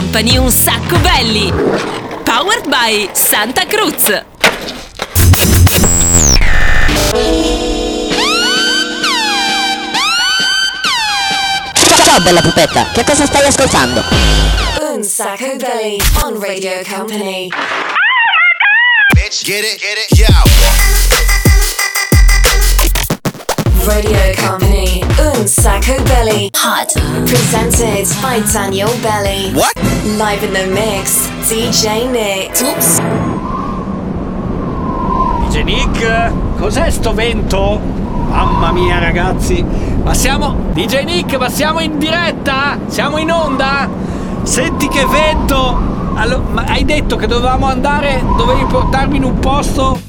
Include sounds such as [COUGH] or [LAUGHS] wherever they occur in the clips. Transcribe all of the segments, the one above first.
Company un sacco belli. Powered by Santa Cruz. Ciao bella pupetta, che cosa stai ascoltando? Un sacco belly on Radio Company. Bitch, get it, get it, yo. Radio Company. Un sacco belly. Hot. Presented by Daniel Belly. What? Live in the mix. DJ Nick. Oops. DJ Nick, cos'è sto vento? Mamma mia ragazzi, ma siamo... DJ Nick, ma siamo in diretta? Siamo in onda? Senti che vento! Allo- ma hai detto che dovevamo andare, dovevi portarmi in un posto?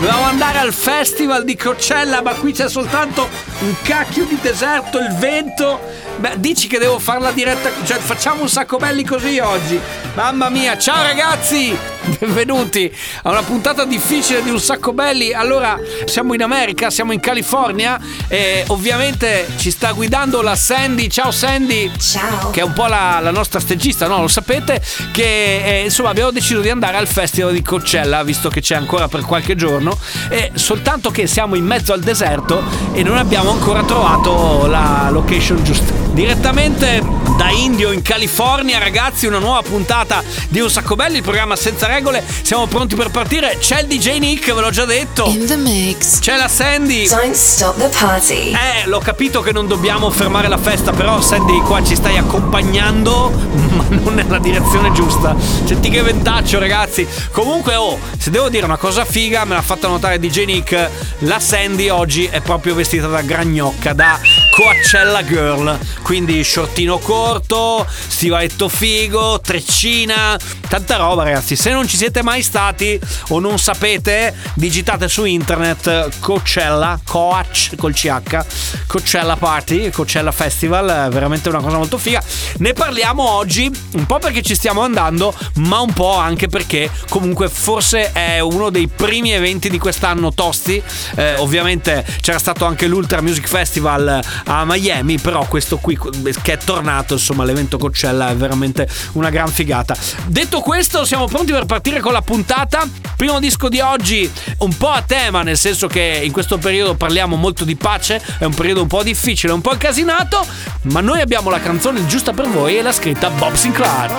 Dovevamo andare al festival di Coachella, ma qui c'è soltanto un cacchio di deserto, il vento. Beh, dici che devo fare la diretta, cioè facciamo un sacco belli così oggi. Mamma mia, ciao ragazzi! Benvenuti a una puntata difficile di un sacco belli. Allora, siamo in America, siamo in California e ovviamente ci sta guidando la Sandy. Ciao Sandy! Ciao. Che è un po' la, la nostra stagista, no? Lo sapete? Che eh, insomma abbiamo deciso di andare al festival di Coachella, visto che c'è ancora per qualche giorno. E soltanto che siamo in mezzo al deserto e non abbiamo ancora trovato la location giusta. Direttamente da Indio in California, ragazzi, una nuova puntata di Un Sacco Belli, il programma senza regole. Siamo pronti per partire. C'è il DJ Nick, ve l'ho già detto. In the mix. C'è la Sandy. Don't stop the party. Eh, l'ho capito che non dobbiamo fermare la festa, però Sandy qua ci stai accompagnando, [LAUGHS] ma non nella direzione giusta. Senti che ventaccio, ragazzi. Comunque, oh, se devo dire una cosa figa, me l'ha fatta notare DJ Nick, la Sandy oggi è proprio vestita da gragnocca, da Coachella Girl. Quindi shortino corto, stivaletto figo, treccina, tanta roba, ragazzi. Se non ci siete mai stati o non sapete, digitate su internet Coachella, Coach col CH, Coachella Party, Coachella Festival, veramente una cosa molto figa. Ne parliamo oggi, un po' perché ci stiamo andando, ma un po' anche perché comunque forse è uno dei primi eventi di quest'anno tosti. Eh, ovviamente c'era stato anche l'Ultra Music Festival a Miami, però questo qui che è tornato, insomma, l'evento Coachella è veramente una gran figata. Detto questo, siamo pronti per partire con la puntata. Primo disco di oggi, un po' a tema, nel senso che in questo periodo parliamo molto di pace, è un periodo un po' difficile, un po' incasinato, ma noi abbiamo la canzone giusta per voi e l'ha scritta Bob Sinclair.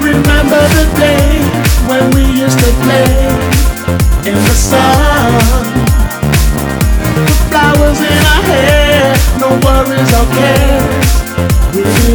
Remember the day when we used to play the sun. The flowers in our hair, no worries or cares.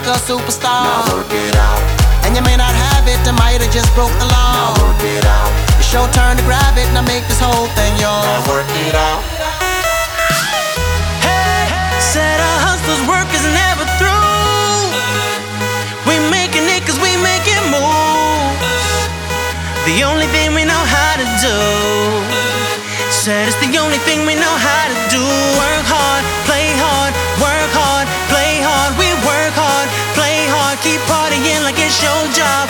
Like a superstar. Now work it out. And you may not have it, I might have just broke the law. Now work it out. It's your turn to grab it and I make this whole thing yours. Now work it out. Hey, said our hustler's work is never through. We making it cause we making moves. The only thing we know how to do. Said it's the only thing we know how to do. Keep partying like it's your job.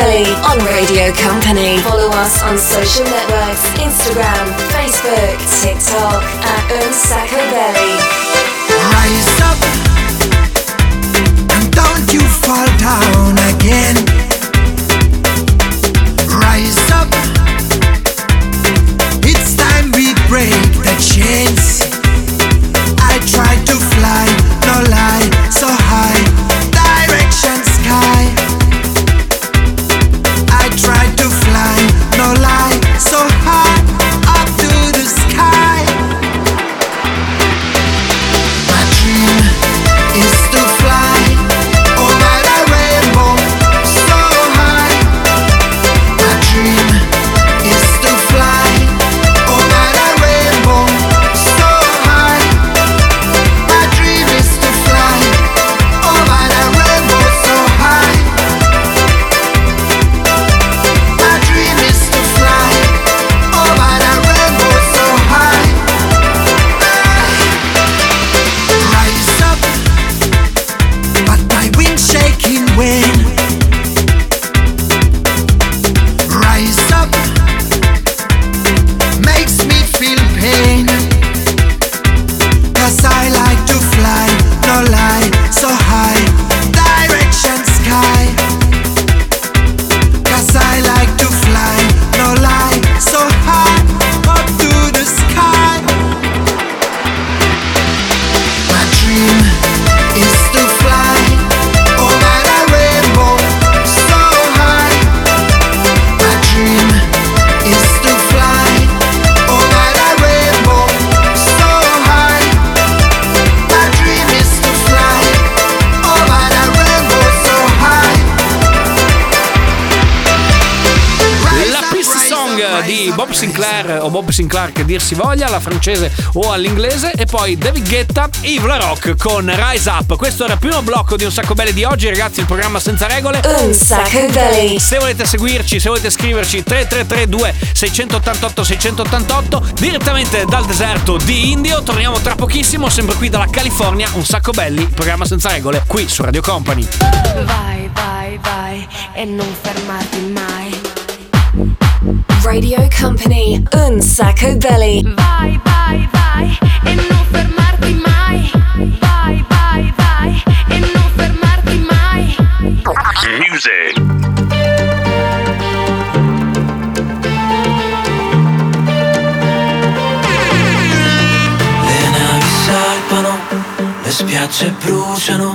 Belly on Radio Company. Follow us on social networks Instagram, Facebook, TikTok at Unsacco Belly. Rise up and don't you fall down again. Rise up, it's time we break the chains. Che dir si voglia, alla francese o all'inglese e poi David Guetta e Yves La Rock con Rise Up. Questo era il primo blocco di Un Sacco Belli di oggi, ragazzi, il programma senza regole. Unsacco Belly. Se volete seguirci, se volete scriverci 3332 688 688 direttamente dal deserto di Indio, torniamo tra pochissimo, sempre qui dalla California, Un Sacco Belli, programma senza regole, qui su Radio Company. Vai, vai, vai e non fermarti mai. Radio Company. Unsacco Belly. Vai, vai, vai e non fermarti mai. Vai, vai, vai e non fermarti mai. Le navi salpano, le spiagge bruciano,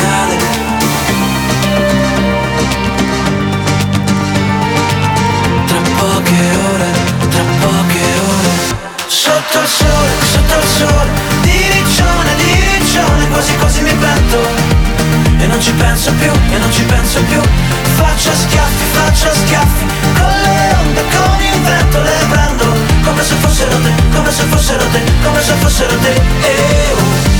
Sole, sotto il sole Di riccione, Quasi quasi mi pento E non ci penso più, e non ci penso più. Faccio schiaffi, faccio schiaffi Con le onde, con il vento le prendo. Come se fossero te, come se fossero te Come se fossero te. Eh, oh.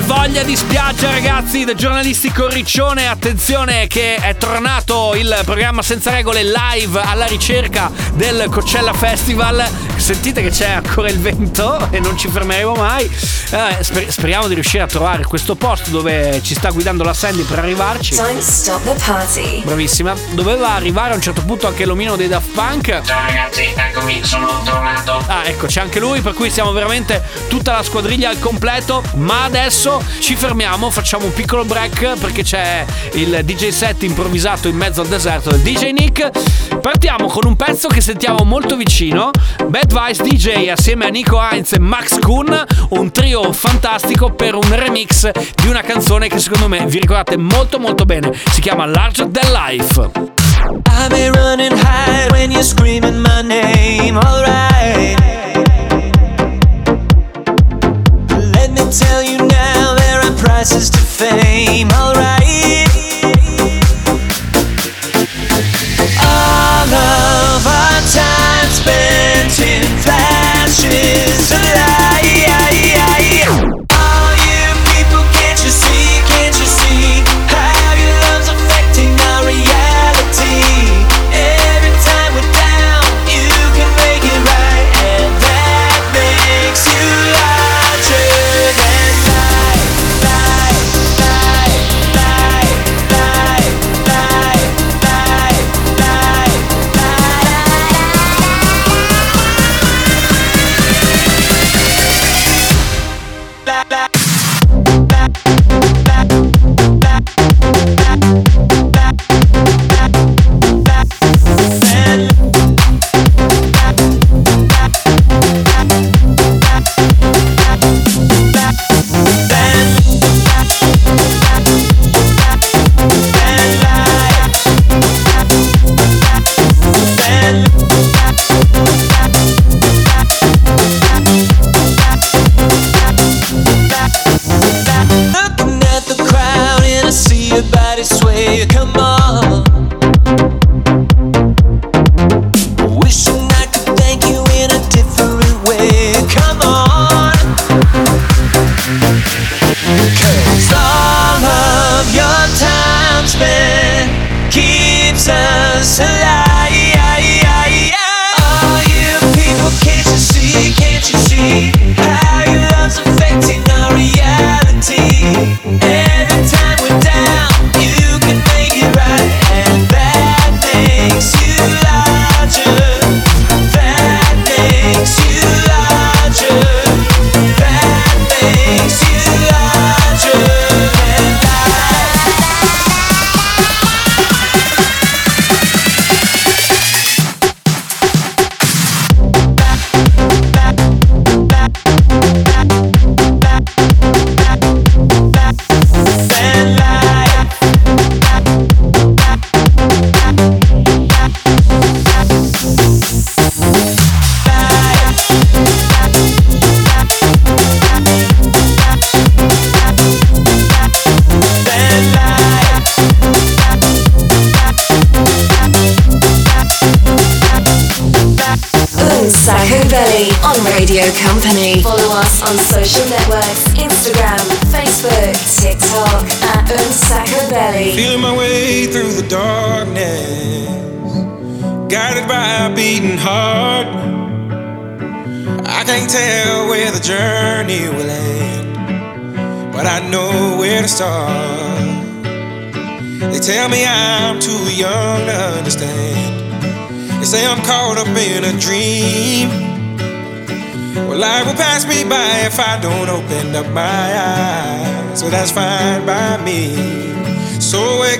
Che voglia di spiaggia ragazzi. Del giornalistico Riccione Attenzione che è tornato il programma senza regole live alla ricerca del Coachella Festival. Sentite che c'è ancora il vento e non ci fermeremo mai. Eh, sper- Speriamo di riuscire a trovare questo posto dove ci sta guidando la Sandy per arrivarci. Don't stop the party. Bravissima. Doveva arrivare a un certo punto anche l'omino dei Daft Punk. Ciao ragazzi, eccomi, sono tornato. Ah, ecco, c'è anche lui, per cui siamo veramente tutta la squadriglia al completo. Ma adesso ci fermiamo, facciamo un piccolo break perché c'è il DJ set improvvisato in mezzo al deserto del DJ Nick. Partiamo con un pezzo che sentiamo molto vicino. Bad Vice DJ assieme a Nico Heinz e Max Kuhn, un trio fantastico per un remix di una canzone che secondo me vi ricordate molto molto bene. Si chiama Larger Than Life. I may run and hide when you're screaming my name, alright. Let me tell you prices to fame, alright. All of our time spent in flashes of light. Yeah. if I don't open up my eyes. So well, that's fine by me. So it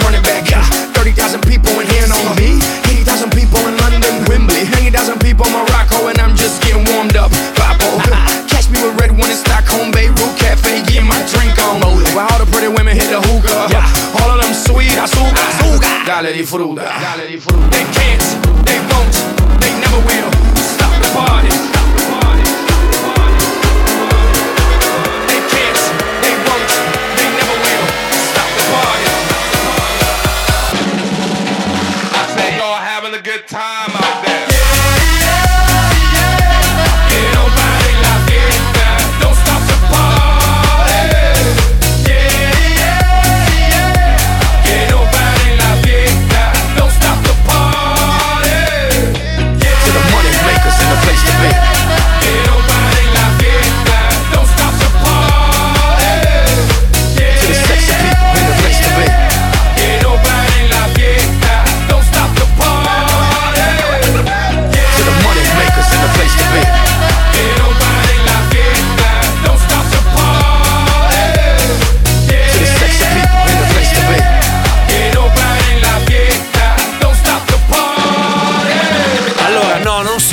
Dale disfruta. Dale disfruta. They can't, they won't, they never will. Stop the party.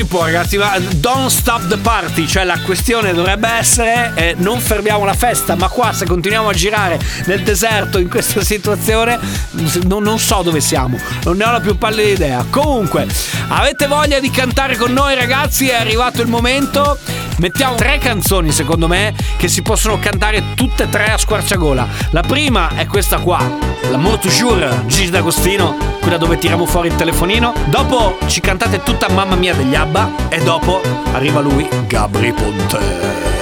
tempo, ragazzi. Ma don't stop the party. Cioè, la questione dovrebbe essere eh, non fermiamo la festa. Ma qua, se continuiamo a girare nel deserto in questa situazione, non, non so dove siamo. Non ne ho la più pallida idea. Comunque, avete voglia di cantare con noi, ragazzi? È arrivato il momento. Mettiamo tre canzoni, secondo me, che si possono cantare tutte e tre a squarciagola. La prima è questa qua, la L'amour toujours, Gigi D'Agostino, quella dove tiriamo fuori il telefonino. Dopo ci cantate tutta Mamma mia degli Abba. Bomba e dopo arriva lui, Gabri Ponte.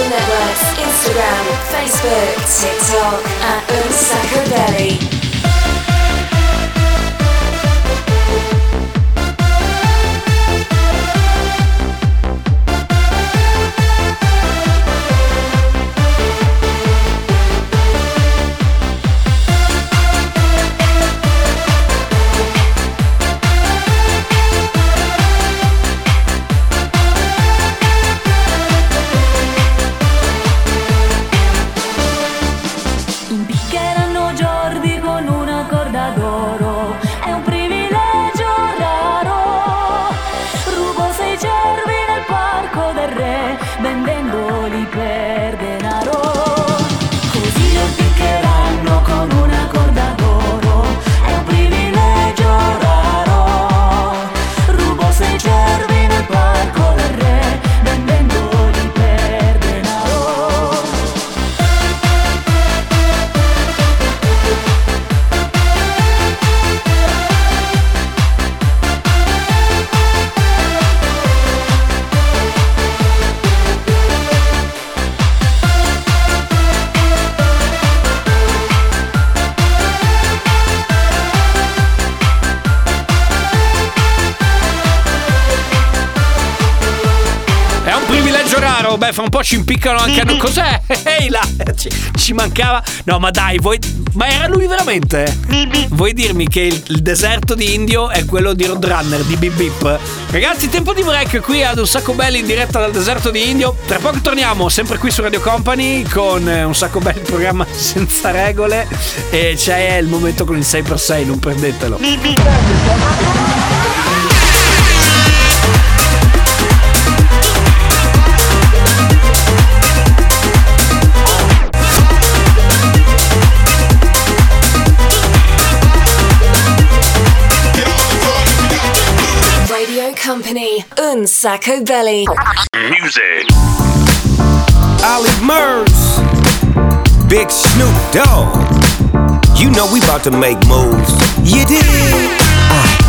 On fra un po' ci impiccano anche a noi. [LAUGHS] Cos'è? Ehi là! Ci, ci mancava. No, ma dai, voi. Ma era lui veramente? Vuoi dirmi che il, il deserto di Indio è quello di Roadrunner, di Bip Bip? Ragazzi, tempo di break qui ad un sacco belli in diretta dal deserto di Indio. Tra poco torniamo sempre qui su Radio Company con eh, un sacco belli programma [LAUGHS] senza regole. E c'è il momento con il 6x6, non perdetelo. Radio Company. Sacco Belly. Music. Ollie Murs. Big Snoop Dogg. You know we about to make moves. You did. I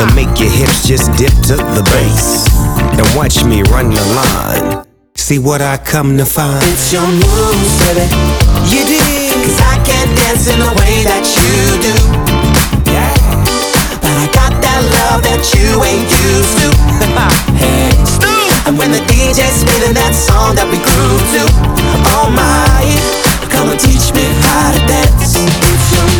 and make your hips just dip to the bass. And watch me run the line. See what I come to find. It's your moves, baby. You dig? Cause I can't dance in the way that you do. Yeah. But I got that love that you ain't used to. [LAUGHS] hey, And when the DJ's spinning that song that we grew to, oh my, come and teach me how to dance.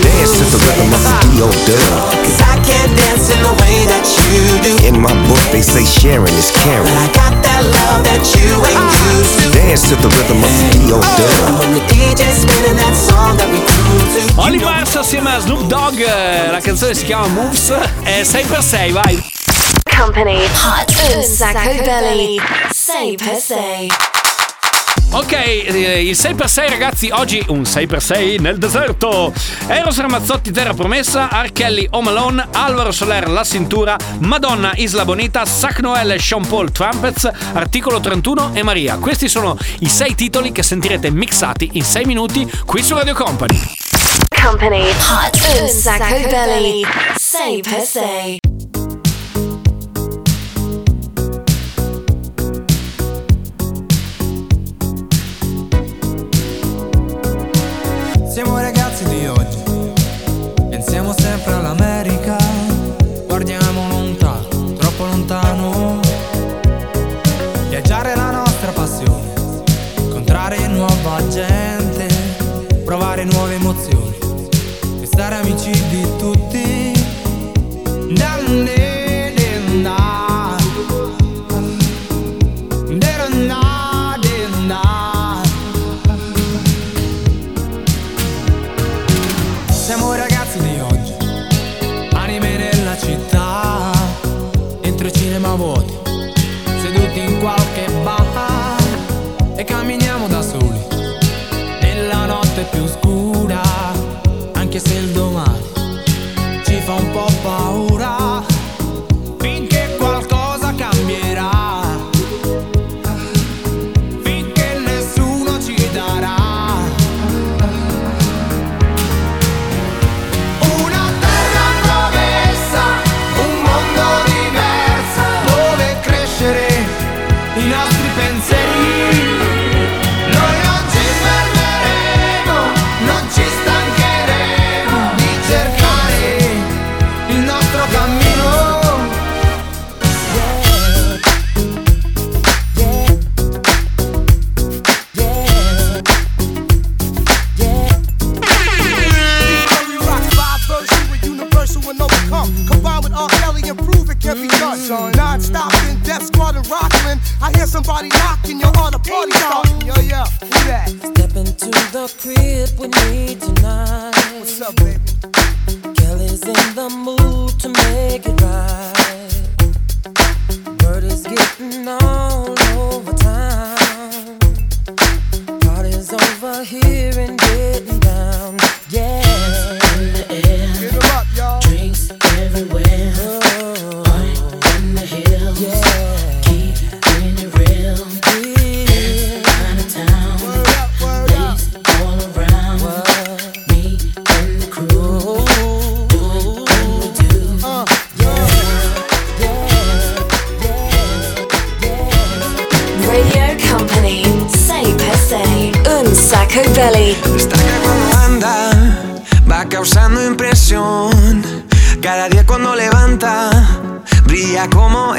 Dance to the rhythm of the D.O. Dub. Cause I can't dance in the way that you do. In my book, they say sharing is caring. But I got that love that you ain't used to. Dance to the rhythm of the D.O. Dub. When the DJ's spinning that song that we grew to. Oli Mars assieme a Snoop Dogg, eh, la canzone si chiama Moves, è 6x6, vai. Company. Hot Un Sacco Belly. Say per se. Ok, eh, il 6x6 ragazzi, oggi un 6x6 nel deserto. Eros Ramazzotti Terra Promessa, Archelli Home Alone, Alvaro Soler La Cintura, Madonna Isla Bonita, Sac Noel Sean Paul Trumpets, Articolo 31 e Maria. Questi sono i 6 titoli che sentirete mixati in 6 minuti qui su Radio Company. Company Hot un sacco belli 6x6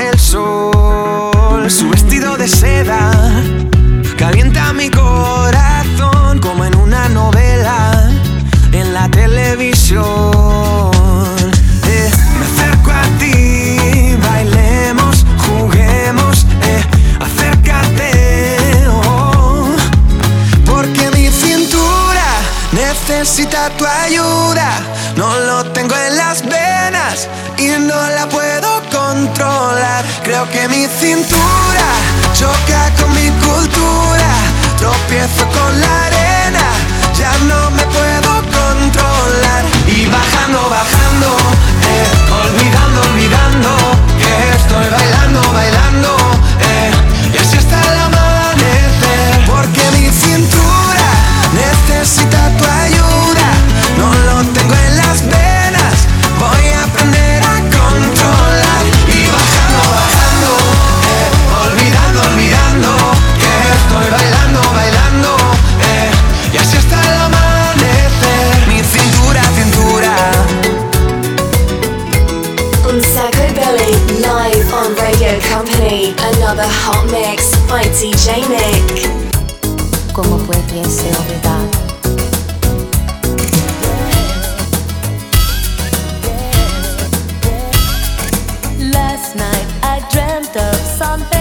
el sol. Su vestido de seda calienta mi corazón como en una novela en la televisión. Eh, me acerco a ti, bailemos, juguemos, eh, acércate. oh. Porque mi cintura necesita tu ayuda. No lo tengo en las venas y no la Creo que mi cintura choca con mi cultura. Tropiezo con la arena, ya no me puedo controlar. Y bajando, bajando, eh, olvidando, olvidando que estoy bailando, The hot mix by DJ Nick. ¿Cómo olvidar? Last night I dreamt of something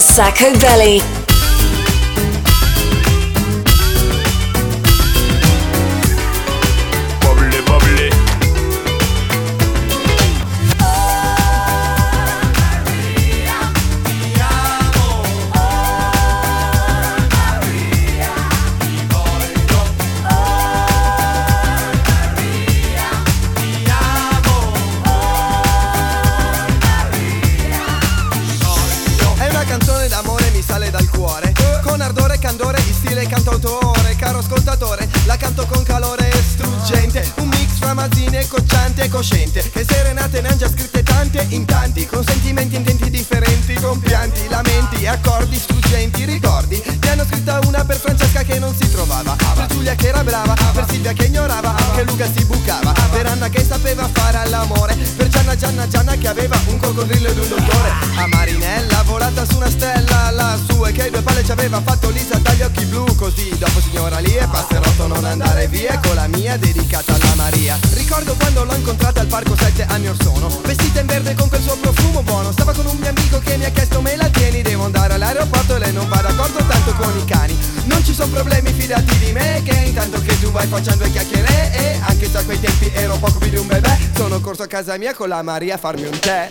sacco belly. Che due palle ci aveva fatto Lisa dagli occhi blu così. Dopo signora lì e passerotto non andare via con la mia dedicata alla Maria. Ricordo quando l'ho incontrata al parco sette anni or sono vestita in verde con quel suo profumo buono. Stava con un mio amico che mi ha chiesto me la tieni? Devo andare all'aeroporto e lei non va d'accordo tanto con i cani. Non ci sono problemi fidati di me che intanto che tu vai facendo due chiacchiere e anche se quei tempi ero poco più di un bebè. Sono corso a casa mia con la Maria a farmi un tè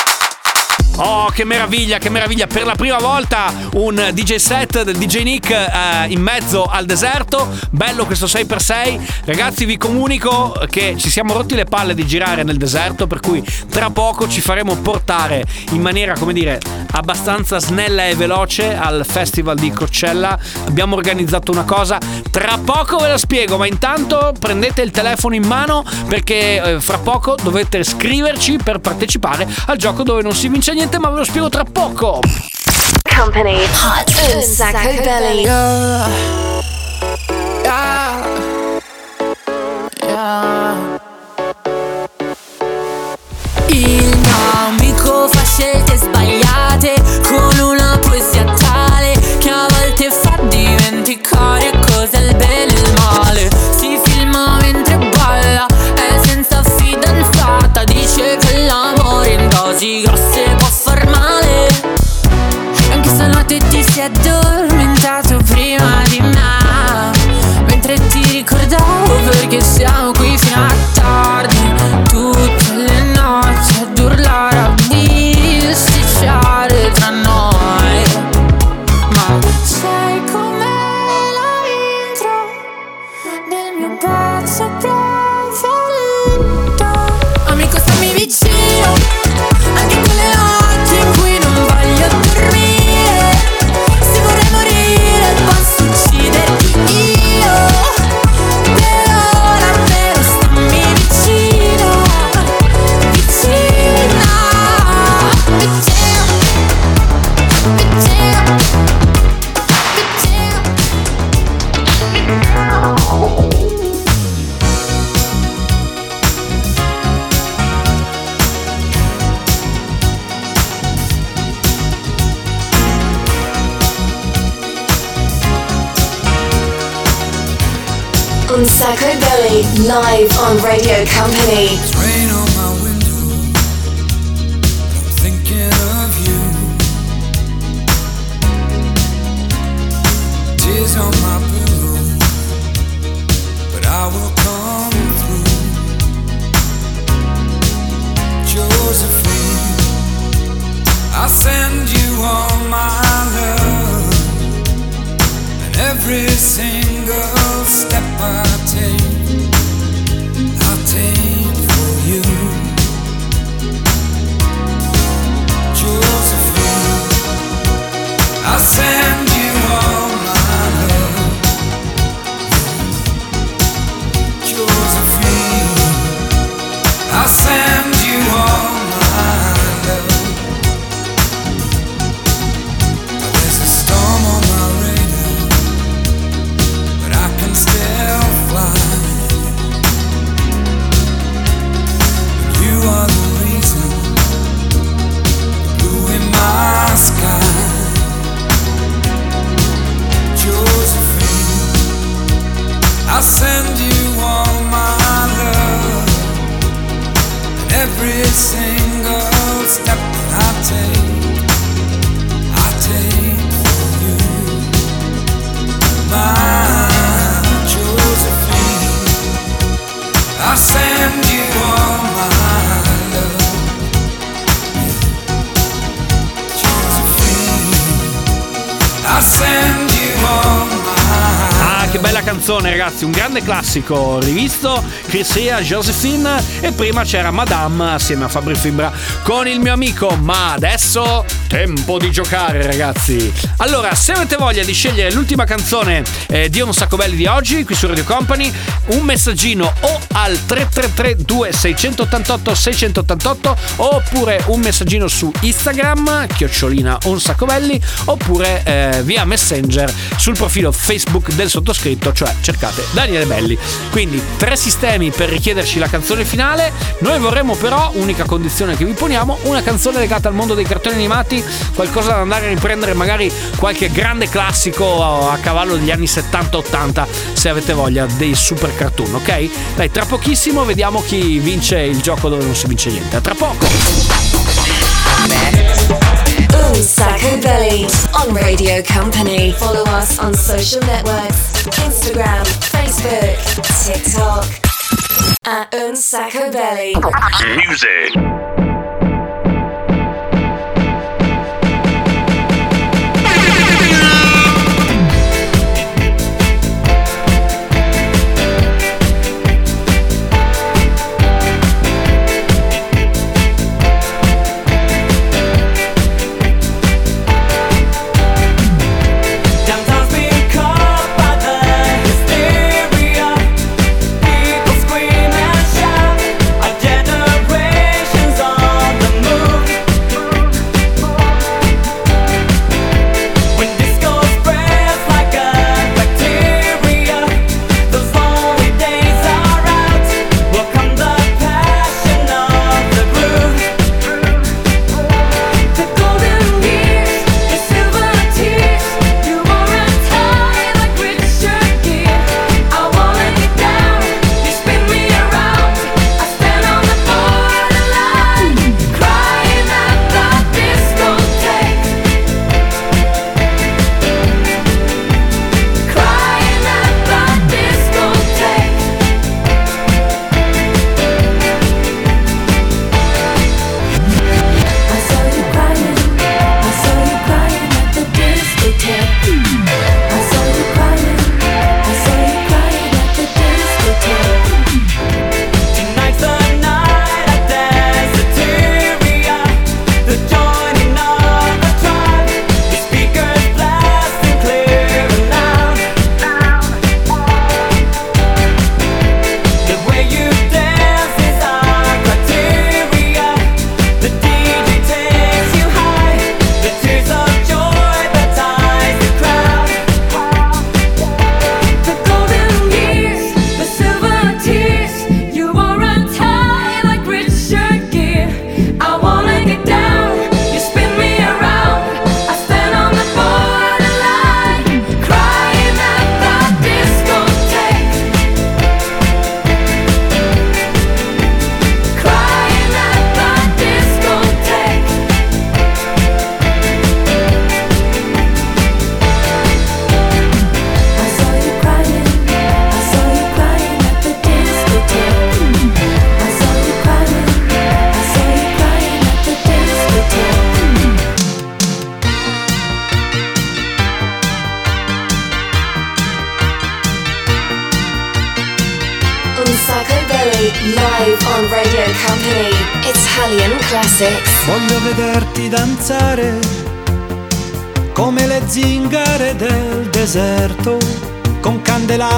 Oh, che meraviglia, che meraviglia! Per la prima volta un DJ set del DJ Nick eh, in mezzo al deserto. Bello questo 6x6. Ragazzi, vi comunico che ci siamo rotti le palle di girare nel deserto, per cui tra poco ci faremo portare in maniera, come dire, abbastanza snella e veloce al festival di Coachella. Abbiamo organizzato una cosa, tra poco ve la spiego, ma intanto prendete il telefono in mano perché eh, fra poco dovete scriverci per partecipare al gioco dove non si vince niente, ma ve lo spiego tra poco. Company, hot un sacco belly. Il but I will come through. Josephine, I send you all my love, and every single step I take. I take for you, Josephine. I send you all my love, Josephine. I send you all ragazzi, un grande classico rivisto. Chris Ria, Josephine e prima c'era Madame assieme a Fabri Fibra con il mio amico. Ma adesso tempo di giocare, ragazzi. Allora, se avete voglia di scegliere l'ultima canzone eh, di Un sacco belli di oggi qui su Radio Company, un messaggino o al 333 2688 688 oppure un messaggino su Instagram, chiocciolina un sacco belli, oppure eh, via Messenger sul profilo Facebook del sottoscritto, cioè cercate Daniele Belli. Quindi tre sistemi per richiederci la canzone finale. Noi vorremmo però, unica condizione che vi poniamo, una canzone legata al mondo dei cartoni animati, qualcosa da andare a riprendere, magari qualche grande classico a cavallo degli anni 70-80, se avete voglia, dei super cartoon, ok? Dai, tra pochissimo vediamo chi vince il gioco dove non si vince niente. A tra poco! Un Sacco Belly on Radio Company. Follow us on social networks Instagram, Facebook, TikTok. At Un Sacco Belly. Music.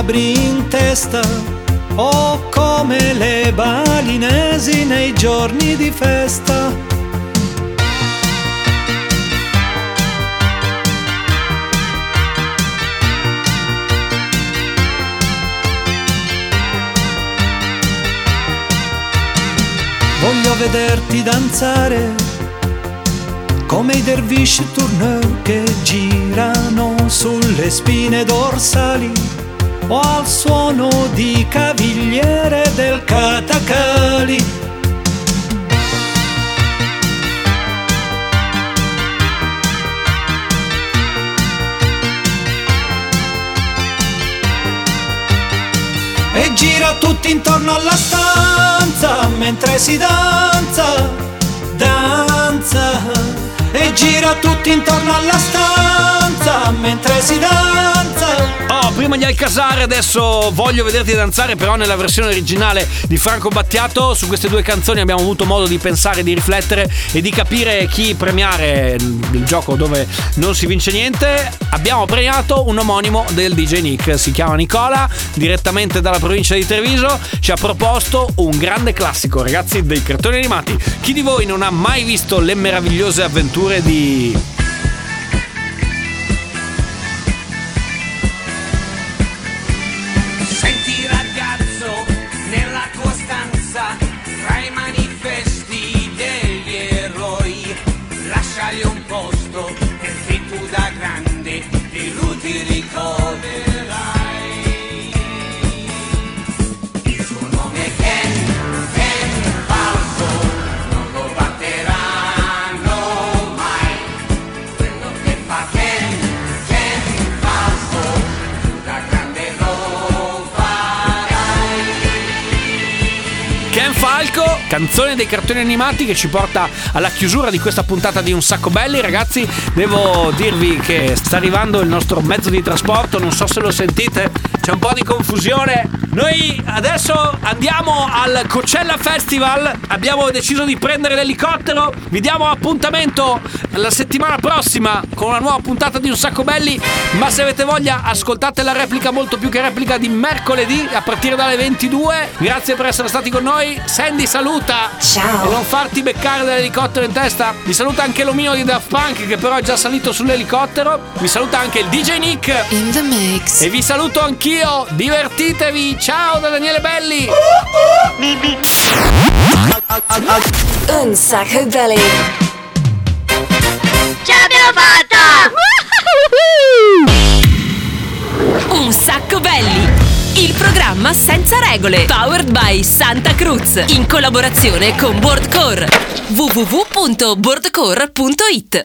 Candelabri in testa o come le balinesi nei giorni di festa. Voglio vederti danzare come i dervish tourneur che girano sulle spine dorsali o al suono di cavigliere del catacali. E gira tutti intorno alla stanza mentre si danza, danza. E gira tutti intorno alla stanza mentre si danza. Oh, prima gli Alcasare, adesso voglio vederti danzare, però nella versione originale di Franco Battiato. Su queste due canzoni abbiamo avuto modo di pensare, di riflettere e di capire chi premiare il gioco dove non si vince niente. Abbiamo premiato un omonimo del DJ Nick, si chiama Nicola, direttamente dalla provincia di Treviso. Ci ha proposto un grande classico, ragazzi, dei cartoni animati. Chi di voi non ha mai visto le meravigliose avventure di Senti ragazzo, nella tua stanza, tra i manifesti degli eroi, lasciagli un posto perché tu da grande di lui ti canzone dei cartoni animati che ci porta alla chiusura di questa puntata di Un Sacco Belli. Ragazzi, devo dirvi che sta arrivando il nostro mezzo di trasporto, non so se lo sentite, c'è un po' di confusione. Noi adesso andiamo al Coachella Festival, abbiamo deciso di prendere l'elicottero, vi diamo appuntamento la settimana prossima con una nuova puntata di Un Sacco Belli, ma se avete voglia ascoltate la replica molto più che replica di mercoledì a partire dalle 22. Grazie per essere stati con noi. Sandy saluta. Ciao. E non farti beccare dall'elicottero in testa. Vi saluta anche l'omino di Daft Punk che però è già salito sull'elicottero. Vi saluta anche il DJ Nick. In the mix. E vi saluto anch'io. Divertitevi. Ciao da Daniele Belli. Un sacco belly. Ce l'abbiamo fatta! Un sacco belli. Il programma senza regole. Powered by Santa Cruz. In collaborazione con Boardcore. www.boardcore.it